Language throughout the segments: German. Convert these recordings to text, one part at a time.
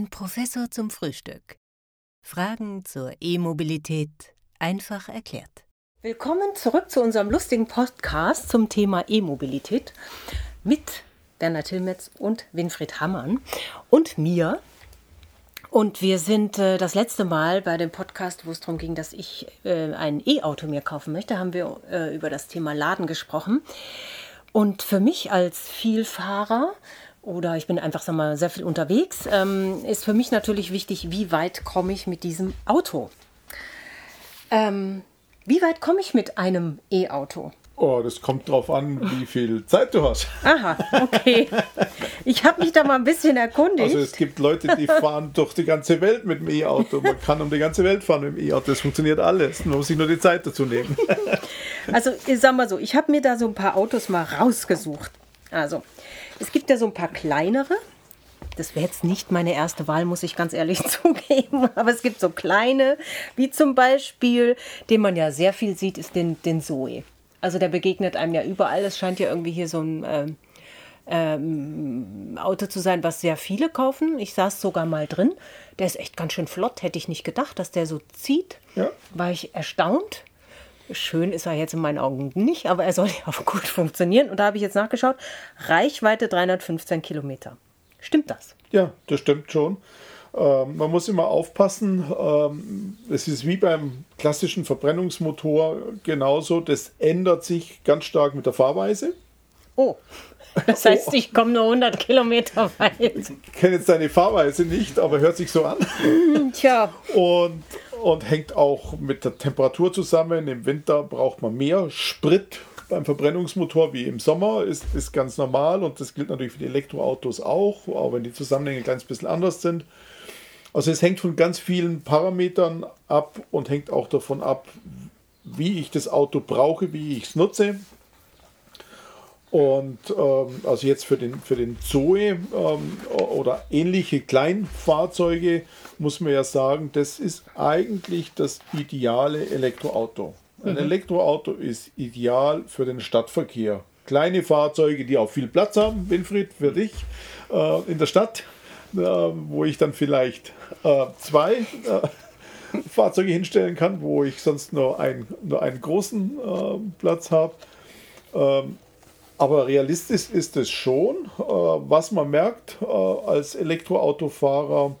Ein Professor zum Frühstück. Fragen zur E-Mobilität einfach erklärt. Willkommen zurück zu unserem lustigen Podcast zum Thema E-Mobilität mit Bernhard Tilmetz und Winfried Hammann und mir. Und wir sind äh, das letzte Mal bei dem Podcast, wo es darum ging, dass ich äh, ein E-Auto mir kaufen möchte, haben wir äh, über das Thema Laden gesprochen. Und für mich als Vielfahrer oder ich bin einfach sag mal, sehr viel unterwegs, ähm, ist für mich natürlich wichtig, wie weit komme ich mit diesem Auto. Ähm, wie weit komme ich mit einem E-Auto? Oh, das kommt drauf an, wie viel Zeit du hast. Aha, okay. Ich habe mich da mal ein bisschen erkundigt. Also es gibt Leute, die fahren durch die ganze Welt mit dem E-Auto. Man kann um die ganze Welt fahren mit dem E-Auto. Das funktioniert alles. Man muss sich nur die Zeit dazu nehmen. Also ich sag mal so, ich habe mir da so ein paar Autos mal rausgesucht. Also es gibt ja so ein paar kleinere. Das wäre jetzt nicht meine erste Wahl, muss ich ganz ehrlich zugeben. Aber es gibt so kleine, wie zum Beispiel, den man ja sehr viel sieht, ist den, den Zoe. Also der begegnet einem ja überall. Es scheint ja irgendwie hier so ein ähm, ähm, Auto zu sein, was sehr viele kaufen. Ich saß sogar mal drin. Der ist echt ganz schön flott. Hätte ich nicht gedacht, dass der so zieht. Ja. War ich erstaunt. Schön ist er jetzt in meinen Augen nicht, aber er soll ja auch gut funktionieren. Und da habe ich jetzt nachgeschaut. Reichweite 315 Kilometer. Stimmt das? Ja, das stimmt schon. Ähm, man muss immer aufpassen. Ähm, es ist wie beim klassischen Verbrennungsmotor genauso. Das ändert sich ganz stark mit der Fahrweise. Oh. Das heißt, ich komme nur 100 Kilometer weit. Ich kenne jetzt deine Fahrweise nicht, aber hört sich so an. Tja. Und und hängt auch mit der Temperatur zusammen. Im Winter braucht man mehr Sprit beim Verbrennungsmotor wie im Sommer, ist, ist ganz normal und das gilt natürlich für die Elektroautos auch, auch wenn die Zusammenhänge ein bisschen anders sind. Also es hängt von ganz vielen Parametern ab und hängt auch davon ab, wie ich das Auto brauche, wie ich es nutze. Und ähm, also jetzt für den, für den Zoe ähm, oder ähnliche Kleinfahrzeuge muss man ja sagen, das ist eigentlich das ideale Elektroauto. Ein mhm. Elektroauto ist ideal für den Stadtverkehr. Kleine Fahrzeuge, die auch viel Platz haben, Winfried, für dich äh, in der Stadt, äh, wo ich dann vielleicht äh, zwei äh, Fahrzeuge hinstellen kann, wo ich sonst nur, ein, nur einen großen äh, Platz habe. Ähm, aber realistisch ist es schon, äh, was man merkt äh, als Elektroautofahrer,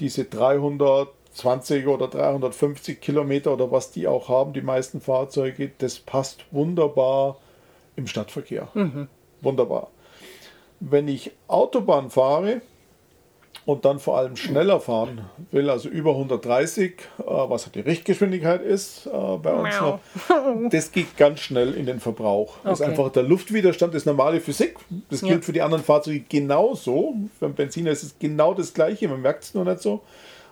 diese 320 oder 350 Kilometer oder was die auch haben, die meisten Fahrzeuge, das passt wunderbar im Stadtverkehr. Mhm. Wunderbar. Wenn ich Autobahn fahre, und dann vor allem schneller fahren will, also über 130, äh, was die Richtgeschwindigkeit ist äh, bei uns noch, das geht ganz schnell in den Verbrauch. Okay. Das ist einfach der Luftwiderstand, das ist normale Physik. Das gilt ja. für die anderen Fahrzeuge genauso. Beim Benziner ist es genau das Gleiche, man merkt es nur nicht so.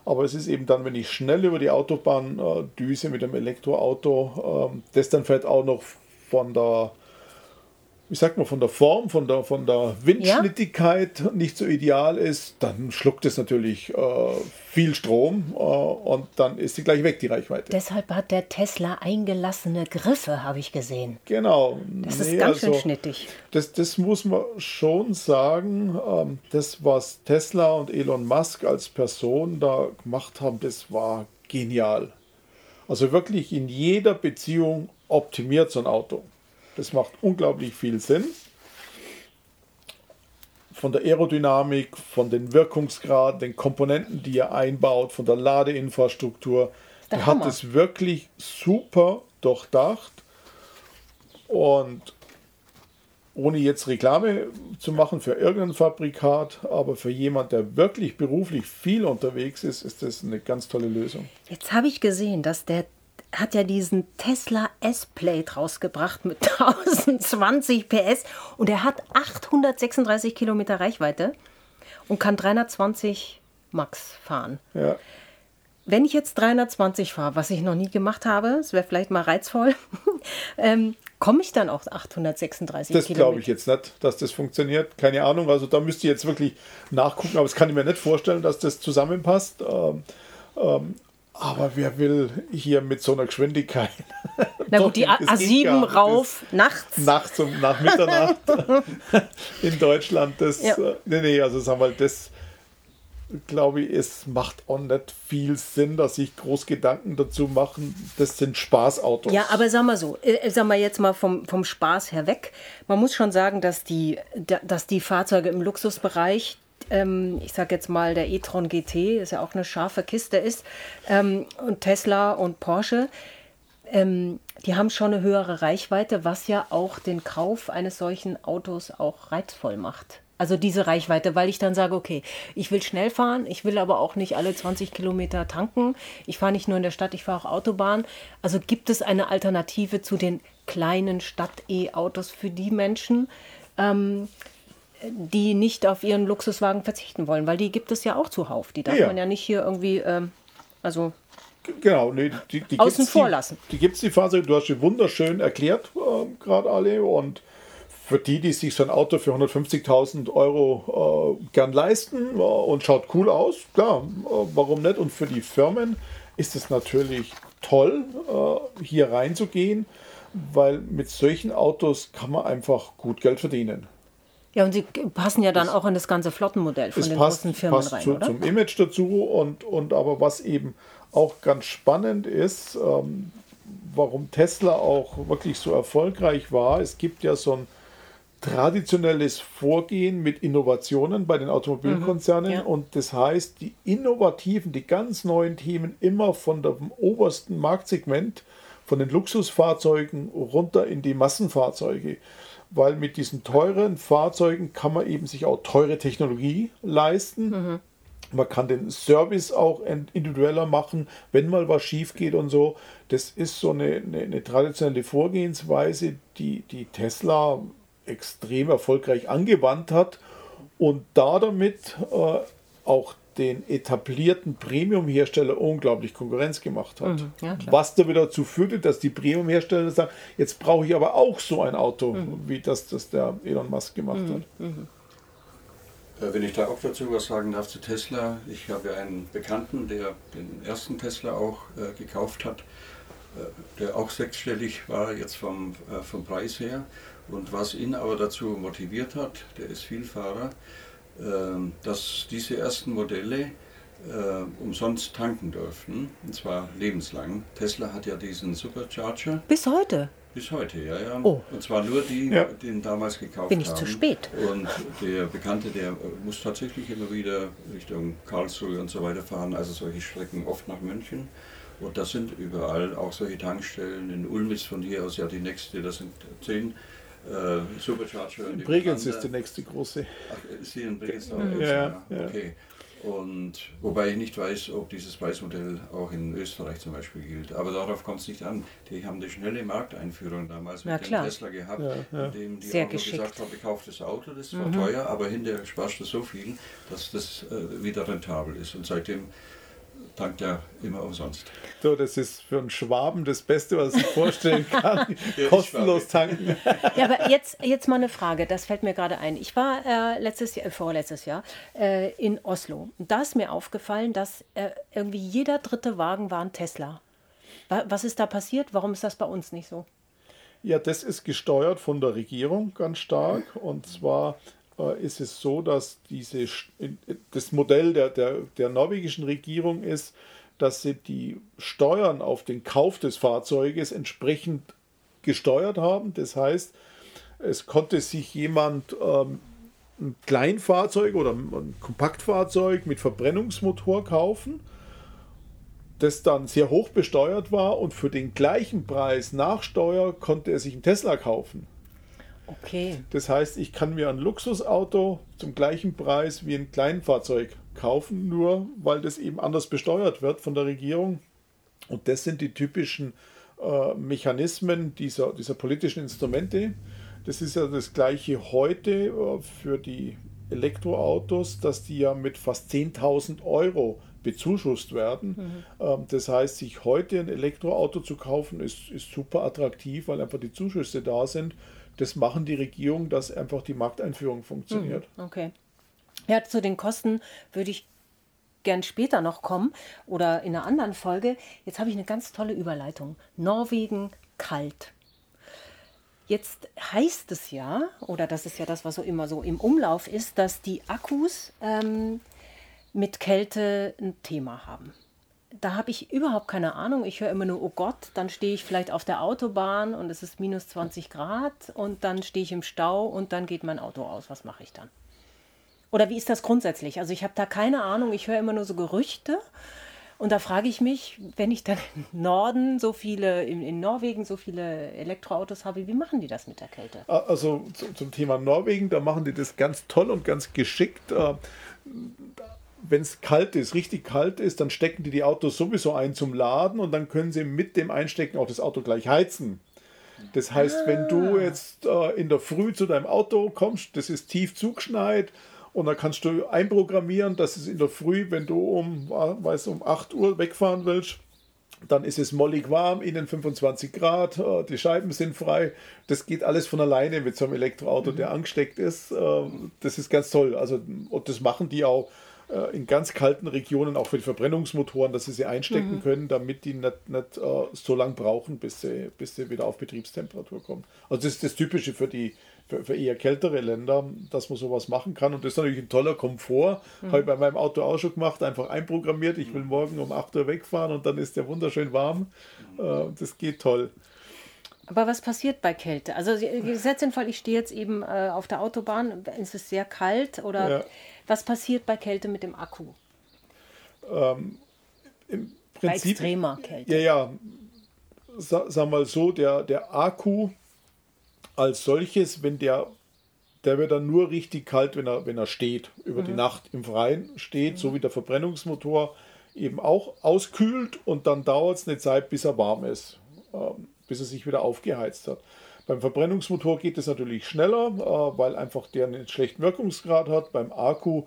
Aber es ist eben dann, wenn ich schnell über die Autobahn äh, düse mit dem Elektroauto, äh, das dann vielleicht auch noch von der ich sag mal, von der Form, von der, von der Windschnittigkeit ja. nicht so ideal ist, dann schluckt es natürlich äh, viel Strom äh, und dann ist sie gleich weg, die Reichweite. Deshalb hat der Tesla eingelassene Griffe, habe ich gesehen. Genau. Das nee, ist ganz also, schön schnittig. Das, das muss man schon sagen. Ähm, das, was Tesla und Elon Musk als Person da gemacht haben, das war genial. Also wirklich in jeder Beziehung optimiert so ein Auto. Das macht unglaublich viel Sinn. Von der Aerodynamik, von den Wirkungsgraden, den Komponenten, die er einbaut, von der Ladeinfrastruktur. Der er hat es wirklich super durchdacht. Und ohne jetzt Reklame zu machen für irgendein Fabrikat, aber für jemand, der wirklich beruflich viel unterwegs ist, ist das eine ganz tolle Lösung. Jetzt habe ich gesehen, dass der hat ja diesen Tesla S-Plate rausgebracht mit 1020 PS und er hat 836 Kilometer Reichweite und kann 320 Max fahren. Ja. Wenn ich jetzt 320 fahre, was ich noch nie gemacht habe, es wäre vielleicht mal reizvoll, ähm, komme ich dann auf 836 das Kilometer? Das glaube ich jetzt nicht, dass das funktioniert. Keine Ahnung. Also da müsste ich jetzt wirklich nachgucken, aber das kann ich mir nicht vorstellen, dass das zusammenpasst. Ähm, ähm, aber wer will hier mit so einer Geschwindigkeit? Na gut, die A7 rauf nachts. Nachts um nach Mitternacht in Deutschland. Das, ja. Äh, nee, nee, also sagen wir, das, glaube ich, es macht auch nicht viel Sinn, dass sich groß Gedanken dazu machen. Das sind Spaßautos. Ja, aber sag mal so, äh, sag mal jetzt mal vom, vom Spaß her weg. Man muss schon sagen, dass die, dass die Fahrzeuge im Luxusbereich, ähm, ich sage jetzt mal, der e-tron GT, ist ja auch eine scharfe Kiste ist, ähm, und Tesla und Porsche, ähm, die haben schon eine höhere Reichweite, was ja auch den Kauf eines solchen Autos auch reizvoll macht. Also diese Reichweite, weil ich dann sage, okay, ich will schnell fahren, ich will aber auch nicht alle 20 Kilometer tanken. Ich fahre nicht nur in der Stadt, ich fahre auch Autobahn. Also gibt es eine Alternative zu den kleinen Stadt-E-Autos für die Menschen, ähm, die nicht auf ihren Luxuswagen verzichten wollen, weil die gibt es ja auch zuhauf. Die darf ja. man ja nicht hier irgendwie, ähm, also Genau, nee, die, die außen vor lassen. Die, die gibt es, die Fahrzeuge, du hast sie wunderschön erklärt, äh, gerade alle. Und für die, die sich so ein Auto für 150.000 Euro äh, gern leisten äh, und schaut cool aus, klar, äh, warum nicht? Und für die Firmen ist es natürlich toll, äh, hier reinzugehen, weil mit solchen Autos kann man einfach gut Geld verdienen. Ja, und sie passen ja dann es, auch in das ganze Flottenmodell von den passt, großen Firmen passt rein, zu, oder? zum Image dazu und, und aber was eben auch ganz spannend ist, ähm, warum Tesla auch wirklich so erfolgreich war, es gibt ja so ein traditionelles Vorgehen mit Innovationen bei den Automobilkonzernen mhm, ja. und das heißt, die innovativen, die ganz neuen Themen immer von dem obersten Marktsegment, von den Luxusfahrzeugen runter in die Massenfahrzeuge, weil mit diesen teuren Fahrzeugen kann man eben sich auch teure Technologie leisten. Mhm. Man kann den Service auch individueller machen, wenn mal was schief geht und so. Das ist so eine, eine, eine traditionelle Vorgehensweise, die, die Tesla extrem erfolgreich angewandt hat und da damit äh, auch den etablierten Premium-Hersteller unglaublich Konkurrenz gemacht hat. Mhm, ja, Was da wieder dazu führte, dass die Premium-Hersteller sagen, jetzt brauche ich aber auch so ein Auto, mhm. wie das, das der Elon Musk gemacht mhm, hat. Mhm. Äh, wenn ich da auch dazu was sagen darf zu Tesla, ich habe einen Bekannten, der den ersten Tesla auch äh, gekauft hat, äh, der auch sechsstellig war, jetzt vom, äh, vom Preis her. Und was ihn aber dazu motiviert hat, der ist Vielfahrer, dass diese ersten Modelle äh, umsonst tanken dürfen, und zwar lebenslang. Tesla hat ja diesen Supercharger. Bis heute? Bis heute, ja, ja. Oh. Und zwar nur die, ja. die ihn damals gekauft haben. Bin ich haben. zu spät. Und der Bekannte, der muss tatsächlich immer wieder Richtung Karlsruhe und so weiter fahren, also solche Strecken oft nach München. Und das sind überall auch solche Tankstellen. In Ulm ist von hier aus ja die nächste, das sind zehn äh, Supercharger. In Bregenz ist die nächste große. Ach, ist hier in Bregenz auch? Mhm. Ja, ja, okay. Und wobei ich nicht weiß, ob dieses Preismodell auch in Österreich zum Beispiel gilt. Aber darauf kommt es nicht an. Die haben eine schnelle Markteinführung damals mit dem Tesla gehabt, ja, ja. in dem die Sehr auch geschickt. gesagt haben, gekauft das Auto, das war mhm. teuer, aber hinterher sparst du so viel, dass das äh, wieder rentabel ist. Und seitdem tankt ja immer umsonst. So, das ist für einen Schwaben das Beste, was ich vorstellen kann. Kostenlos tanken. Ja, aber jetzt, jetzt mal eine Frage, das fällt mir gerade ein. Ich war äh, letztes Jahr, äh, vorletztes Jahr äh, in Oslo. Da ist mir aufgefallen, dass äh, irgendwie jeder dritte Wagen war ein Tesla. Was ist da passiert? Warum ist das bei uns nicht so? Ja, das ist gesteuert von der Regierung ganz stark. Und zwar ist es so, dass diese, das Modell der, der, der norwegischen Regierung ist, dass sie die Steuern auf den Kauf des Fahrzeuges entsprechend gesteuert haben. Das heißt, es konnte sich jemand ähm, ein Kleinfahrzeug oder ein Kompaktfahrzeug mit Verbrennungsmotor kaufen, das dann sehr hoch besteuert war und für den gleichen Preis nach Steuer konnte er sich einen Tesla kaufen. Okay. Das heißt, ich kann mir ein Luxusauto zum gleichen Preis wie ein Kleinfahrzeug kaufen, nur weil das eben anders besteuert wird von der Regierung. Und das sind die typischen äh, Mechanismen dieser, dieser politischen Instrumente. Das ist ja das gleiche heute äh, für die Elektroautos, dass die ja mit fast 10.000 Euro bezuschusst werden. Mhm. Ähm, das heißt, sich heute ein Elektroauto zu kaufen, ist, ist super attraktiv, weil einfach die Zuschüsse da sind das machen die Regierung, dass einfach die Markteinführung funktioniert. Hm, okay. Ja, zu den Kosten würde ich gern später noch kommen oder in einer anderen Folge. Jetzt habe ich eine ganz tolle Überleitung. Norwegen kalt. Jetzt heißt es ja, oder das ist ja das, was so immer so im Umlauf ist, dass die Akkus ähm, mit Kälte ein Thema haben. Da habe ich überhaupt keine Ahnung. Ich höre immer nur, oh Gott, dann stehe ich vielleicht auf der Autobahn und es ist minus 20 Grad und dann stehe ich im Stau und dann geht mein Auto aus. Was mache ich dann? Oder wie ist das grundsätzlich? Also ich habe da keine Ahnung. Ich höre immer nur so Gerüchte. Und da frage ich mich, wenn ich dann im Norden so viele, in, in, Norwegen so viele Elektroautos habe, wie machen die das mit der Kälte? Also zum Thema Norwegen, da machen die das ganz toll und ganz geschickt. Äh, wenn es kalt ist, richtig kalt ist, dann stecken die die Autos sowieso ein zum Laden und dann können sie mit dem Einstecken auch das Auto gleich heizen. Das heißt, wenn du ah. jetzt äh, in der Früh zu deinem Auto kommst, das ist tief zugeschneit und dann kannst du einprogrammieren, dass es in der Früh, wenn du um, weiß, um 8 Uhr wegfahren willst, dann ist es mollig warm, innen 25 Grad, äh, die Scheiben sind frei. Das geht alles von alleine mit so einem Elektroauto, der mhm. angesteckt ist. Äh, das ist ganz toll. Also, und das machen die auch äh, in ganz kalten Regionen, auch für die Verbrennungsmotoren, dass sie sie einstecken mhm. können, damit die nicht, nicht so lange brauchen, bis sie, bis sie wieder auf Betriebstemperatur kommen. Also das ist das Typische für die, für, für, eher kältere Länder, dass man sowas machen kann. Und das ist natürlich ein toller Komfort. Mhm. Habe ich bei meinem Auto auch schon gemacht, einfach einprogrammiert. Ich will morgen um 8 Uhr wegfahren und dann ist der wunderschön warm. Äh, das geht toll. Aber was passiert bei Kälte? Also gesetzt den Fall, ich stehe jetzt eben äh, auf der Autobahn, es ist sehr kalt oder ja. Was passiert bei Kälte mit dem Akku? Ähm, Im Prinzip, bei extremer Kälte. Ja, ja. Sa sag mal so, der, der Akku als solches, wenn der, der wird dann nur richtig kalt, wenn er, wenn er steht, über mhm. die Nacht im Freien steht, mhm. so wie der Verbrennungsmotor eben auch auskühlt und dann dauert es eine Zeit, bis er warm ist, ähm, bis er sich wieder aufgeheizt hat. Beim Verbrennungsmotor geht es natürlich schneller, äh, weil einfach der einen schlechten Wirkungsgrad hat. Beim Akku,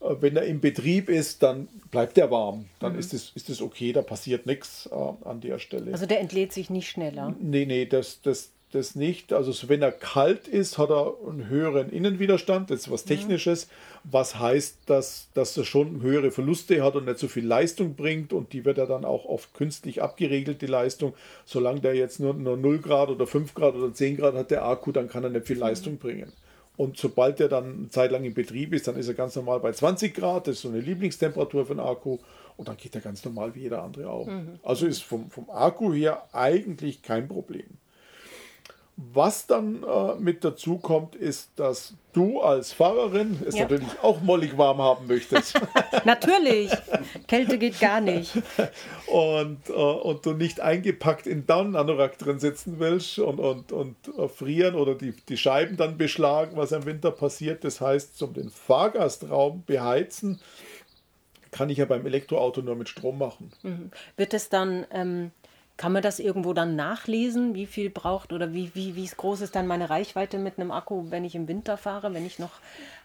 äh, wenn er im Betrieb ist, dann bleibt er warm. Dann mhm. ist, es, ist es okay, da passiert nichts äh, an der Stelle. Also der entlädt sich nicht schneller? Nee, nee, das, das, das nicht. Also wenn er kalt ist, hat er einen höheren Innenwiderstand, das ist was Technisches, was heißt, dass, dass er schon höhere Verluste hat und nicht so viel Leistung bringt und die wird er dann auch oft künstlich abgeregelt, die Leistung. Solange der jetzt nur, nur 0 Grad oder 5 Grad oder 10 Grad hat, der Akku, dann kann er nicht viel Leistung bringen. Und sobald der dann eine Zeit lang in Betrieb ist, dann ist er ganz normal bei 20 Grad, das ist so eine Lieblingstemperatur für einen Akku und dann geht er ganz normal wie jeder andere auch. Mhm. Also ist vom, vom Akku her eigentlich kein Problem. Was dann äh, mit dazu kommt, ist, dass du als Fahrerin es ja. natürlich auch mollig warm haben möchtest. natürlich. Kälte geht gar nicht. Und, äh, und du nicht eingepackt in Down-Anorak drin sitzen willst und, und, und äh, frieren oder die, die Scheiben dann beschlagen, was im Winter passiert. Das heißt, zum den Fahrgastraum beheizen, kann ich ja beim Elektroauto nur mit Strom machen. Mhm. Wird es dann ähm, kann man das irgendwo dann nachlesen, wie viel braucht oder wie, wie, wie groß ist dann meine Reichweite mit einem Akku, wenn ich im Winter fahre, wenn ich noch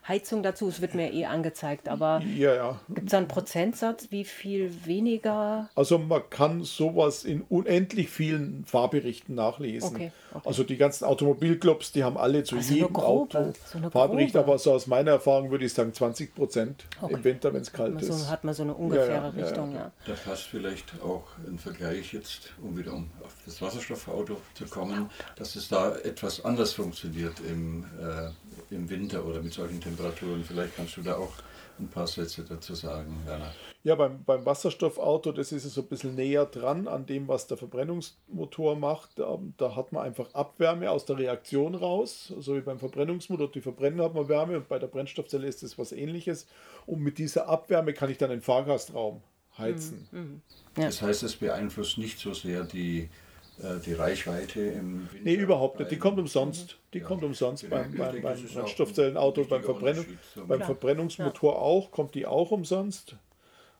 Heizung dazu, es wird mir eh angezeigt, aber ja, ja. gibt es einen Prozentsatz, wie viel weniger? Also man kann sowas in unendlich vielen Fahrberichten nachlesen. Okay, okay. Also die ganzen Automobilclubs, die haben alle zu also jedem grobe, Auto so Fahrbericht, aber so aus meiner Erfahrung würde ich sagen 20 Prozent okay. im Winter, wenn es kalt so, ist. Hat man so eine ungefähre ja, Richtung, ja. Da passt vielleicht auch ein Vergleich jetzt, um wieder um auf das Wasserstoffauto zu kommen, dass es da etwas anders funktioniert im, äh, im Winter oder mit solchen Temperaturen. Vielleicht kannst du da auch ein paar Sätze dazu sagen, Werner. Ja, beim, beim Wasserstoffauto, das ist so ein bisschen näher dran an dem, was der Verbrennungsmotor macht. Da, da, hat man einfach Abwärme aus der Reaktion raus, so wie beim Verbrennungsmotor. Die verbrennen hat man Wärme und bei der Brennstoffzelle ist das was ähnliches. Und mit dieser Abwärme kann ich dann den Fahrgastraum heizen. Mhm. Mhm. Ja. Das heißt, es beeinflusst nicht so sehr die die Reichweite im Winter. Nee, überhaupt nicht. Die kommt umsonst. Die ja. kommt umsonst beim, beim, beim Brennstoffzellenauto, beim, Verbrennung, beim Verbrennungsmotor ja. auch, kommt die auch umsonst.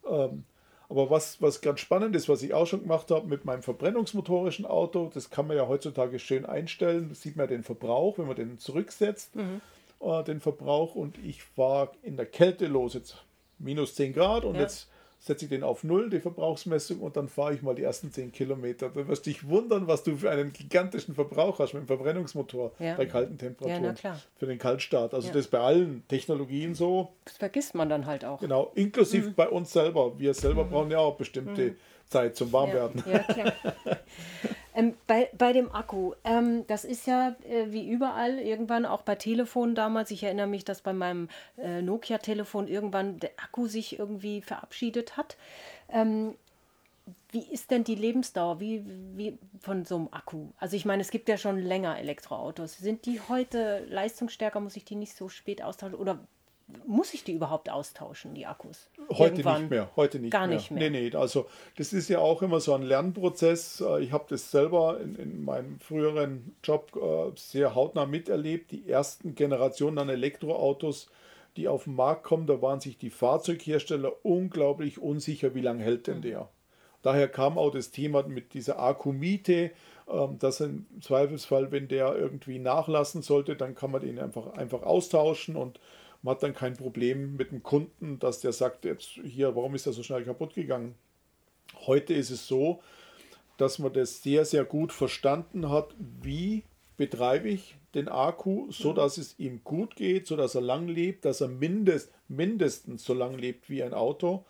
Ähm, aber was, was ganz spannend ist, was ich auch schon gemacht habe mit meinem verbrennungsmotorischen Auto, das kann man ja heutzutage schön einstellen. Das sieht man den Verbrauch, wenn man den zurücksetzt, mhm. äh, den Verbrauch. Und ich war in der Kälte los, jetzt minus 10 Grad und ja. jetzt setze ich den auf Null, die Verbrauchsmessung, und dann fahre ich mal die ersten 10 Kilometer. Du wirst dich wundern, was du für einen gigantischen Verbrauch hast mit dem Verbrennungsmotor ja. bei kalten Temperaturen. Ja, für den Kaltstart. Also ja. das ist bei allen Technologien so. Das vergisst man dann halt auch. Genau, inklusive mhm. bei uns selber. Wir selber mhm. brauchen ja auch bestimmte mhm. Zeit zum Warmwerden. Ja, klar. Ähm, bei, bei dem Akku, ähm, das ist ja äh, wie überall, irgendwann auch bei Telefonen damals. Ich erinnere mich, dass bei meinem äh, Nokia-Telefon irgendwann der Akku sich irgendwie verabschiedet hat. Ähm, wie ist denn die Lebensdauer wie, wie von so einem Akku? Also ich meine, es gibt ja schon länger Elektroautos. Sind die heute leistungsstärker? Muss ich die nicht so spät austauschen? Oder muss ich die überhaupt austauschen, die Akkus? Heute Irgendwann nicht mehr. Heute nicht gar mehr. nicht mehr. Nee, nee. Also das ist ja auch immer so ein Lernprozess. Äh, ich habe das selber in, in, meinem früheren Job äh, sehr hautnah miterlebt. Die ersten Generationen an Elektroautos, die auf den Markt kommen, da waren sich die Fahrzeughersteller unglaublich unsicher, wie lange hält denn mhm. der. Daher kam auch das Thema mit dieser Akkumiete, ähm, dass im Zweifelsfall, wenn der irgendwie nachlassen sollte, dann kann man den einfach, einfach austauschen und man hat dann kein Problem mit dem Kunden, dass der sagt, jetzt hier, warum ist der so schnell kaputt gegangen? Heute ist es so, dass man das sehr, sehr gut verstanden hat, wie betreibe ich den Akku, so dass es ihm gut geht, so dass er lang lebt, dass er mindest, mindestens so lang lebt wie ein Auto.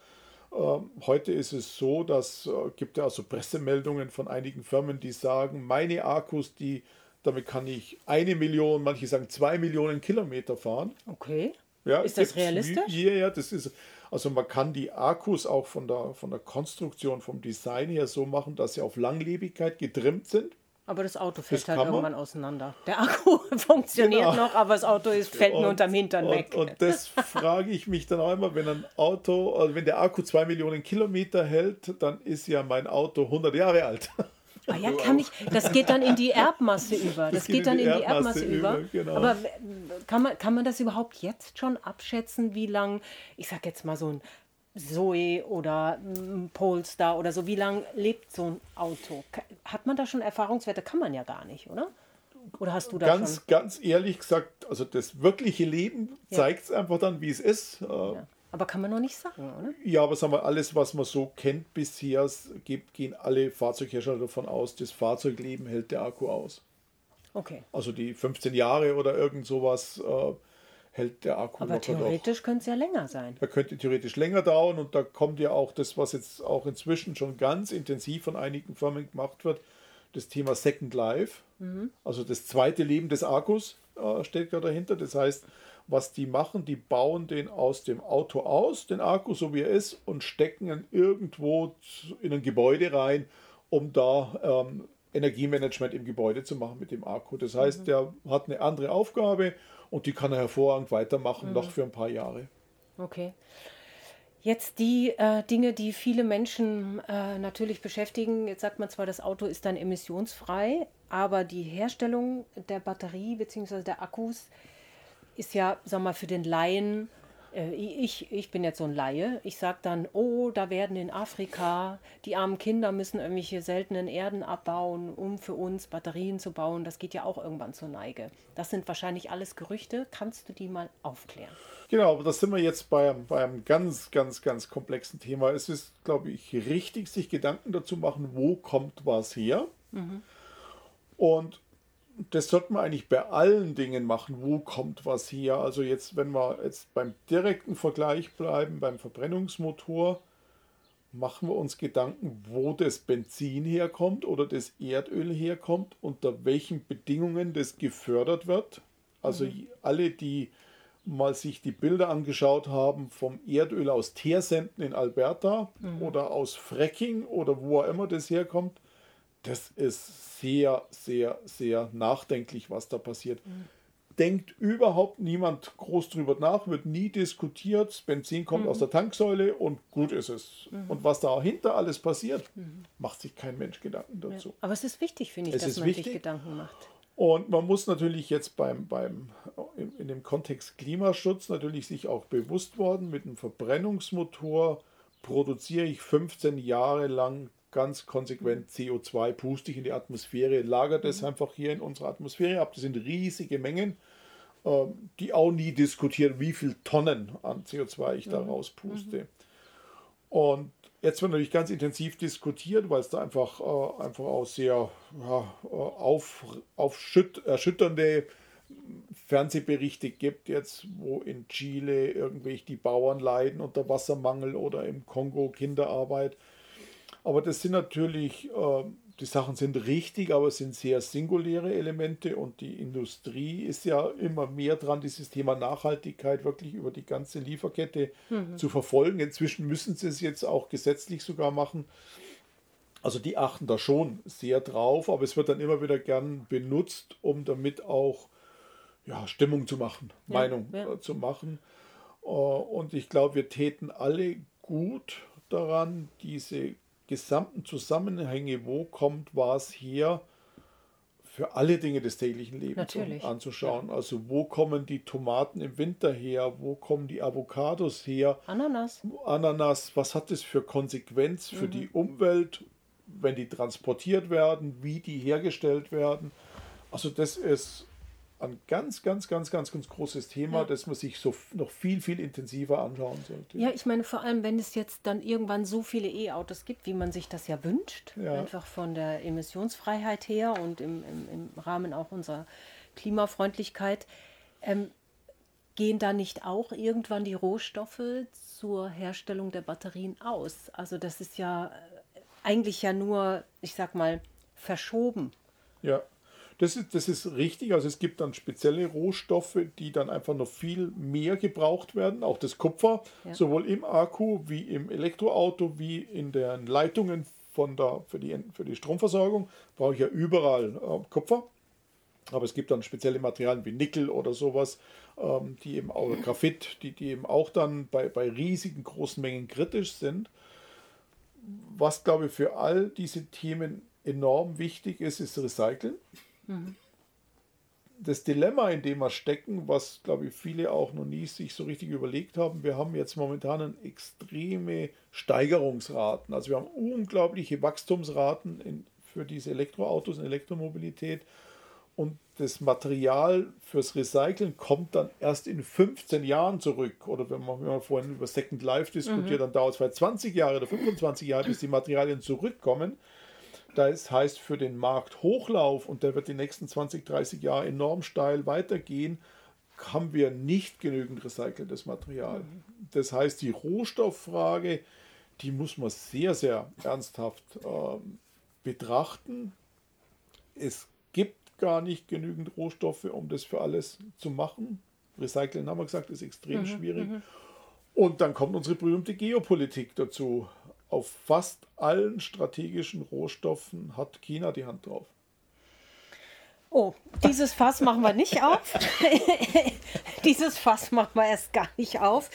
Ähm, heute ist es so, dass äh, gibt ja also Pressemeldungen von einigen Firmen, die sagen, meine Akkus, die damit kann ich eine Million, manche sagen zwei Millionen Kilometer fahren. Okay. Ja, ist das realistisch? Ja, ja, das ist. Also man kann die Akkus auch von der, von der Konstruktion, vom Design her so machen, dass sie auf Langlebigkeit getrimmt sind. Aber das Auto fällt das halt irgendwann auseinander. Der Akku funktioniert genau. noch, aber das Auto ist, fällt und, nur unterm Hintern und, weg. Und das frage ich mich dann auch immer, wenn ein Auto, also wenn der Akku zwei Millionen Kilometer hält, dann ist ja mein Auto 100 Jahre alt. Ah ja, kann ich, das geht dann in die Erbmasse über. Das, das geht, dann in die Erbmasse, über. über. Genau. Aber kann man, kann man das überhaupt jetzt schon abschätzen, wie lang, ich sag jetzt mal so ein Zoe oder ein Polestar oder so, wie lange lebt so ein Auto? Hat man da schon Erfahrungswerte? Kann man ja gar nicht, oder? Oder hast du da ganz, schon? Ganz ehrlich gesagt, also das wirkliche Leben ja. zeigt es einfach dann, wie es ist. Ja. Aber kann man noch nicht sagen, oder? Ja, aber sagen wir, alles, was man so kennt bisher, gibt, gehen alle Fahrzeughersteller davon aus, das Fahrzeugleben hält der Akku aus. Okay. Also die 15 Jahre oder irgend sowas äh, hält der Akku Aber theoretisch könnte es ja länger sein. Er könnte theoretisch länger dauern und da kommt ja auch das, was jetzt auch inzwischen schon ganz intensiv von einigen Firmen gemacht wird, das Thema Second Life. Mhm. Also das zweite Leben des Akkus äh, steht da dahinter. Das heißt, was die machen, die bauen den aus dem Auto aus, den Akku, so wie er ist, und stecken ihn irgendwo in ein Gebäude rein, um da ähm, Energiemanagement im Gebäude zu machen mit dem Akku. Das heißt, mhm. der hat eine andere Aufgabe und die kann er hervorragend weitermachen, mhm. noch für ein paar Jahre. Okay. Jetzt die äh, Dinge, die viele Menschen äh, natürlich beschäftigen. Jetzt sagt man zwar, das Auto ist dann emissionsfrei, aber die Herstellung der Batterie bzw. der Akkus ist ja, sag mal, für den Laien, äh, ich, ich bin jetzt so ein Laie, ich sage dann, oh, da werden in Afrika die armen Kinder müssen irgendwelche seltenen Erden abbauen, um für uns Batterien zu bauen. Das geht ja auch irgendwann zur Neige. Das sind wahrscheinlich alles Gerüchte. Kannst du die mal aufklären? Genau, aber das sind wir jetzt bei, bei einem ganz, ganz, ganz komplexen Thema. Es ist, glaube ich, richtig, sich Gedanken dazu machen, wo kommt was her. Mhm. Und das sollte man eigentlich bei allen Dingen machen. Wo kommt was her? Also jetzt, wenn wir jetzt beim direkten Vergleich bleiben, beim Verbrennungsmotor, machen wir uns Gedanken, wo das Benzin herkommt oder das Erdöl herkommt, unter welchen Bedingungen das gefördert wird. Also mhm. alle, die mal sich die Bilder angeschaut haben vom Erdöl aus Teersenden in Alberta mhm. oder aus Fracking oder wo auch immer das herkommt, das ist sehr, sehr, sehr nachdenklich, was da passiert. Mhm. Denkt überhaupt niemand groß drüber nach, wird nie diskutiert. Das Benzin kommt mhm. aus der Tanksäule und gut ist es. Mhm. Und was dahinter alles passiert, mhm. macht sich kein Mensch Gedanken dazu. Ja. Aber es ist wichtig, finde ich, es dass man wichtig. sich Gedanken macht. Und man muss natürlich jetzt beim, beim, in, in dem Kontext Klimaschutz natürlich sich auch bewusst worden, mit einem Verbrennungsmotor produziere ich 15 Jahre lang ganz konsequent CO2, puste ich in die Atmosphäre, lagert es mhm. einfach hier in unserer Atmosphäre ab. Das sind riesige Mengen, äh, die auch nie diskutieren, wie viel Tonnen an CO2 ich da mhm. rauspuste. Mhm. Und jetzt wird natürlich ganz intensiv diskutiert, weil es da einfach, äh, einfach auch sehr ja, auf, aufschütt, erschütternde Fernsehberichte gibt, jetzt, wo in Chile irgendwelche die Bauern leiden unter Wassermangel oder im Kongo Kinderarbeit. Aber das sind natürlich äh, die Sachen sind richtig, aber es sind sehr singuläre Elemente und die Industrie ist ja immer mehr dran, dieses Thema Nachhaltigkeit wirklich über die ganze Lieferkette mhm. zu verfolgen. Inzwischen müssen sie es jetzt auch gesetzlich sogar machen. Also die achten da schon sehr drauf, aber es wird dann immer wieder gern benutzt, um damit auch ja, Stimmung zu machen, ja, Meinung ja. Äh, zu machen. Äh, und ich glaube, wir täten alle gut daran, diese gesamten Zusammenhänge, wo kommt was her, für alle Dinge des täglichen Lebens Natürlich. anzuschauen. Ja. Also wo kommen die Tomaten im Winter her, wo kommen die Avocados her, Ananas, Ananas, was hat das für Konsequenz für mhm. die Umwelt, wenn die transportiert werden, wie die hergestellt werden. Also das ist ein ganz, ganz, ganz, ganz, ganz großes Thema, ja. das man sich so noch viel, viel intensiver anschauen sollte. Ja, ich meine, vor allem, wenn es jetzt dann irgendwann so viele E-Autos gibt, wie man sich das ja wünscht, ja. einfach von der Emissionsfreiheit her und im, im, im Rahmen auch unserer Klimafreundlichkeit, ähm, gehen da nicht auch irgendwann die Rohstoffe zur Herstellung der Batterien aus? Also das ist ja äh, eigentlich ja nur, ich sag mal, verschoben. Ja. Das ist, das ist richtig. Also es gibt dann spezielle Rohstoffe, die dann einfach noch viel mehr gebraucht werden. Auch das Kupfer, ja. sowohl im Akku wie im Elektroauto, wie in den Leitungen von der, für, die, für die Stromversorgung, brauche ich ja überall äh, Kupfer. Aber es gibt dann spezielle Materialien wie Nickel oder sowas, ähm, die eben auch Graphit, die, die eben auch dann bei, bei riesigen großen Mengen kritisch sind. Was, glaube ich, für all diese Themen enorm wichtig ist, ist Recyceln. Das Dilemma, in dem wir stecken, was glaube ich viele auch noch nie sich so richtig überlegt haben, wir haben jetzt momentan extreme Steigerungsraten. Also wir haben unglaubliche Wachstumsraten in, für diese Elektroautos und Elektromobilität. Und das Material fürs Recyceln kommt dann erst in 15 Jahren zurück. Oder wenn man, wenn man vorhin über Second Life diskutiert, mhm. dann dauert es vielleicht 20 Jahre oder 25 Jahre, bis die Materialien zurückkommen. Das heißt, für den Markthochlauf, und der wird die nächsten 20, 30 Jahre enorm steil weitergehen, haben wir nicht genügend recyceltes Material. Das heißt, die Rohstofffrage, die muss man sehr, sehr ernsthaft äh, betrachten. Es gibt gar nicht genügend Rohstoffe, um das für alles zu machen. Recyceln, haben wir gesagt, ist extrem mhm, schwierig. Mhm. Und dann kommt unsere berühmte Geopolitik dazu auf fast allen strategischen Rohstoffen hat China die Hand drauf. Oh, dieses Fass machen wir nicht auf. dieses Fass machen wir erst gar nicht auf.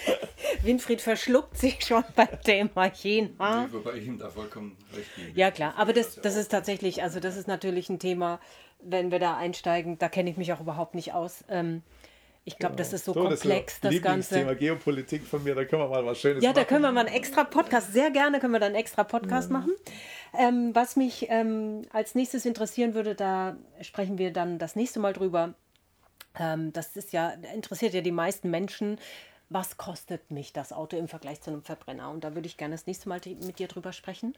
Winfried verschluckt sich schon beim Thema China. Wobei ich ihm da vollkommen recht gebe. Ja, klar, aber das, das ist tatsächlich, also das ist natürlich ein Thema, wenn wir da einsteigen, da kenne ich mich auch überhaupt nicht aus. Ähm, ich glaube, genau. das ist so, so komplex, das, das Ganze. Thema Geopolitik von mir, da können wir mal was Schönes ja, machen. Ja, da können wir mal einen extra Podcast, sehr gerne können wir da einen extra Podcast mhm. machen. Ähm, was mich ähm, als nächstes interessieren würde, da sprechen wir dann das nächste Mal drüber. Ähm, das ist ja, interessiert ja die meisten Menschen. Was kostet mich das Auto im Vergleich zu einem Verbrenner? Und da würde ich gerne das nächste Mal mit dir drüber sprechen.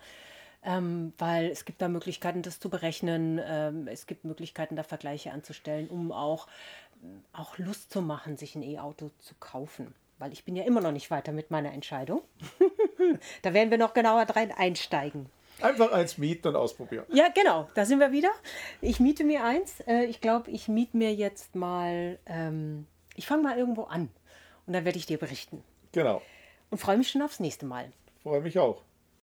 Ähm, weil es gibt da Möglichkeiten, das zu berechnen. Ähm, es gibt Möglichkeiten, da Vergleiche anzustellen, um auch auch Lust zu machen, sich ein E-Auto zu kaufen. Weil ich bin ja immer noch nicht weiter mit meiner Entscheidung. da werden wir noch genauer rein einsteigen. Einfach eins mieten und ausprobieren. Ja, genau, da sind wir wieder. Ich miete mir eins. Äh, ich glaube, ich miete mir jetzt mal, ähm, ich fange mal irgendwo an und dann werde ich dir berichten. Genau. Und freue mich schon aufs nächste Mal. Freue mich auch.